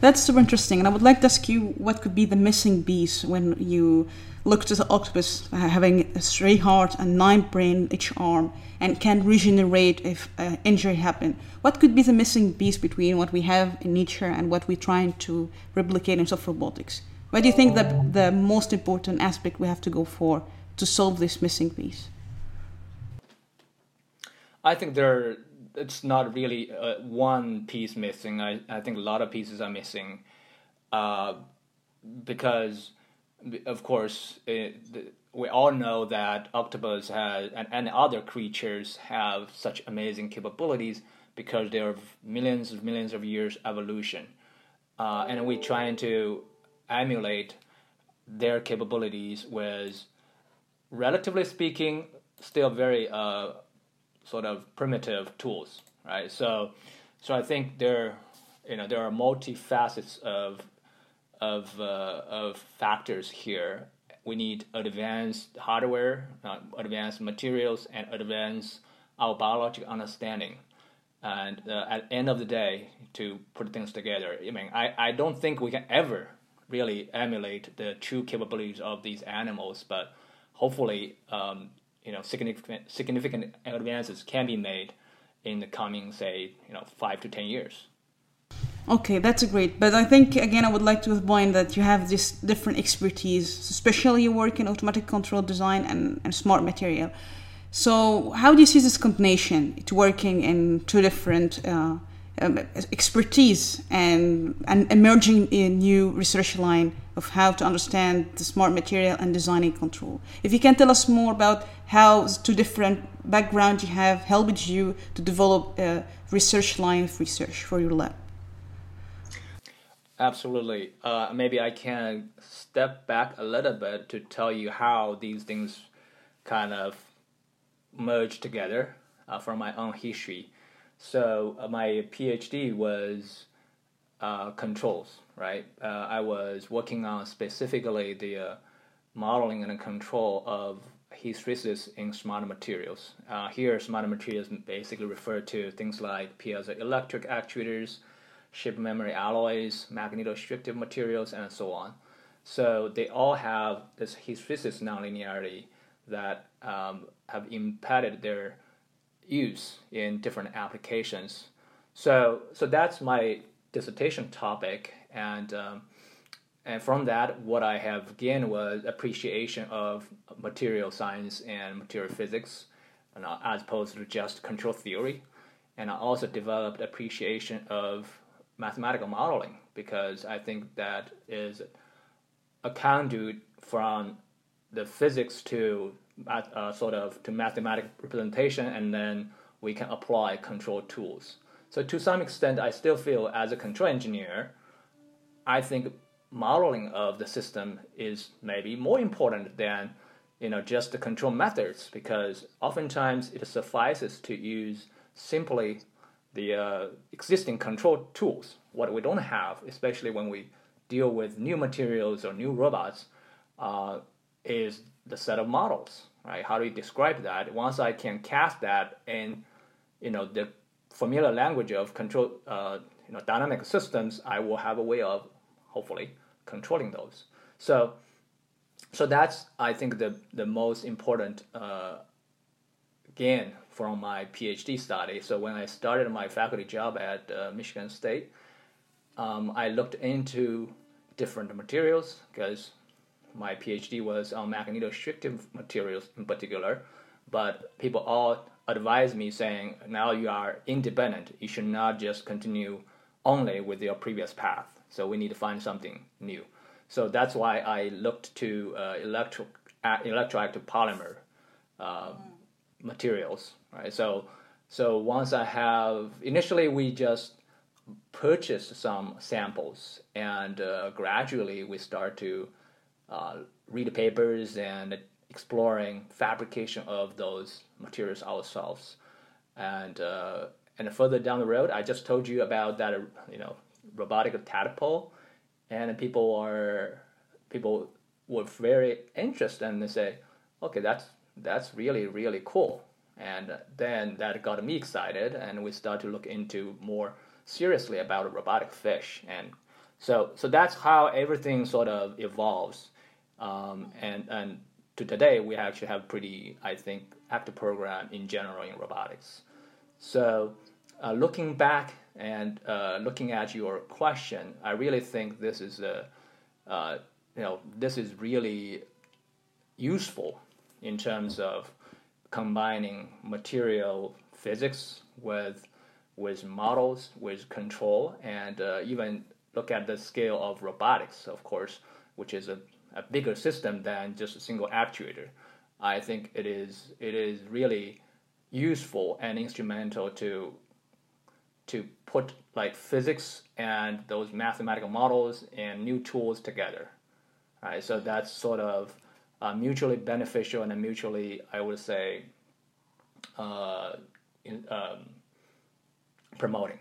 That's super interesting. And I would like to ask you what could be the missing piece when you looked at the octopus uh, having a three heart and nine brain each arm and can regenerate if uh, injury happen. What could be the missing piece between what we have in nature and what we're trying to replicate in soft robotics? What do you think that the most important aspect we have to go for to solve this missing piece? I think there it's not really uh, one piece missing. I, I think a lot of pieces are missing uh, because, of course, it, the, we all know that octopus has and, and other creatures have such amazing capabilities because they are millions of millions of years evolution, uh, and we're trying to emulate their capabilities with, relatively speaking, still very uh, sort of primitive tools, right? So, so I think there, you know, there are multi facets of of uh, of factors here. We need advanced hardware, uh, advanced materials, and advanced our biological understanding. And uh, at end of the day, to put things together, I mean, I, I don't think we can ever really emulate the true capabilities of these animals, but hopefully, um, you know significant significant advances can be made in the coming say you know five to ten years. Okay that's great. But i think again i would like to point that you have this different expertise especially you work in automatic control design and, and smart material. So how do you see this combination? To working in two different uh, um, expertise and, and emerging new research line of how to understand the smart material and designing control. If you can tell us more about how two different backgrounds you have helped you to develop a research line of research for your lab. Absolutely. Uh, maybe I can step back a little bit to tell you how these things kind of merge together uh, from my own history. So uh, my PhD was uh, controls, right? Uh, I was working on specifically the uh, modeling and control of hysteresis in smart materials. Uh, here, smart materials basically refer to things like piezoelectric actuators, shape memory alloys, magnetostrictive materials, and so on. So they all have this hysteresis nonlinearity that um, have impeded their use in different applications. So, so that's my dissertation topic, and um, and from that, what I have gained was appreciation of material science and material physics, and, uh, as opposed to just control theory. And I also developed appreciation of mathematical modeling because I think that is a conduit from the physics to uh, sort of to mathematical representation, and then we can apply control tools. So to some extent, I still feel as a control engineer, I think modeling of the system is maybe more important than you know just the control methods because oftentimes it suffices to use simply the uh, existing control tools. What we don't have, especially when we deal with new materials or new robots, uh, is the set of models right? How do you describe that? Once I can cast that in, you know, the familiar language of control, uh, you know, dynamic systems, I will have a way of hopefully controlling those. So, so that's I think the the most important uh, gain from my PhD study. So when I started my faculty job at uh, Michigan State, um, I looked into different materials because my PhD was on magnetostrictive materials in particular, but people all advised me saying, now you are independent. You should not just continue only with your previous path. So we need to find something new. So that's why I looked to uh, electro, uh, electroactive polymer uh, materials. Right. So so once I have initially we just purchased some samples and uh, gradually we start to uh, read the papers and exploring fabrication of those materials ourselves. And uh, and further down the road, I just told you about that you know robotic tadpole, and people are people were very interested and they say, okay, that's that's really really cool. And then that got me excited, and we started to look into more seriously about robotic fish and So so that's how everything sort of evolves, um, and and to today we actually have pretty I think active program in general in robotics. So uh, looking back and uh, looking at your question, I really think this is a uh, you know this is really useful in terms of combining material physics with with models, with control, and uh, even look at the scale of robotics, of course, which is a, a bigger system than just a single actuator. I think it is it is really useful and instrumental to to put like physics and those mathematical models and new tools together. Right, so that's sort of uh, mutually beneficial and mutually, I would say, uh, in, um, promoting.